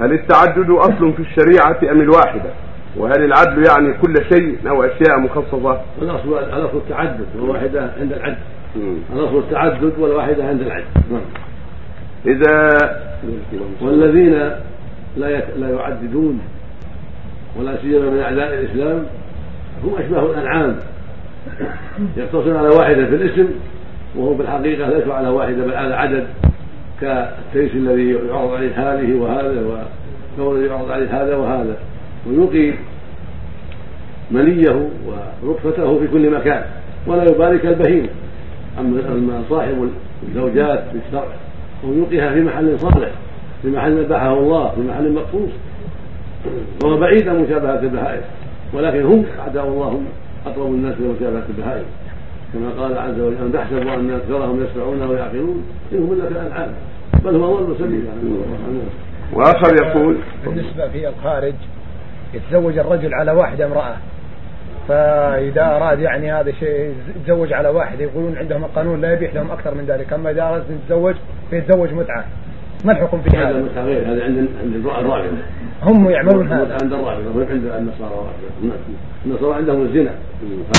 هل التعدد أصل في الشريعة أم الواحدة؟ وهل العدل يعني كل شيء أو أشياء مخصصة؟ الأصل الأصل التعدد والواحدة عند العد الأصل التعدد والواحدة عند العد نعم. إذا والذين لا لا يعددون ولا سيما من أعداء الإسلام هم أشباه الأنعام. يقتصرون على واحدة في الاسم وهو في الحقيقة ليسوا على واحدة بل على عدد. كالتيس الذي يعرض عليه هذه وهذا والثور الذي يعرض عليه هذا وهذا ويلقي منيه ورفته في كل مكان ولا يبارك البهيم أما صاحب الزوجات بالشرع ويلقيها في محل صالح في محل ذبحه الله في محل مقصوص وهو بعيد عن مشابهة البهائم ولكن هم أعداء الله هم أقرب الناس إلى مشابهة البهائم. كما قال عز وجل ان تحسبوا أن أكثرهم يسمعون ويعقلون؟ إنهم إلا كالانعام بل هم اضل سبيلا. وآخر يقول بالنسبة في الخارج يتزوج الرجل على واحدة امرأة. فإذا أراد يعني هذا الشيء يتزوج على واحدة يقولون عندهم القانون لا يبيح لهم أكثر من ذلك. أما إذا أراد يتزوج فيتزوج متعة. ما الحكم في هذا؟ هذا غير هذا عند عند الرافضه هم يعملون هذا عند الرافضه عند النصارى. النصارى عندهم الزنا.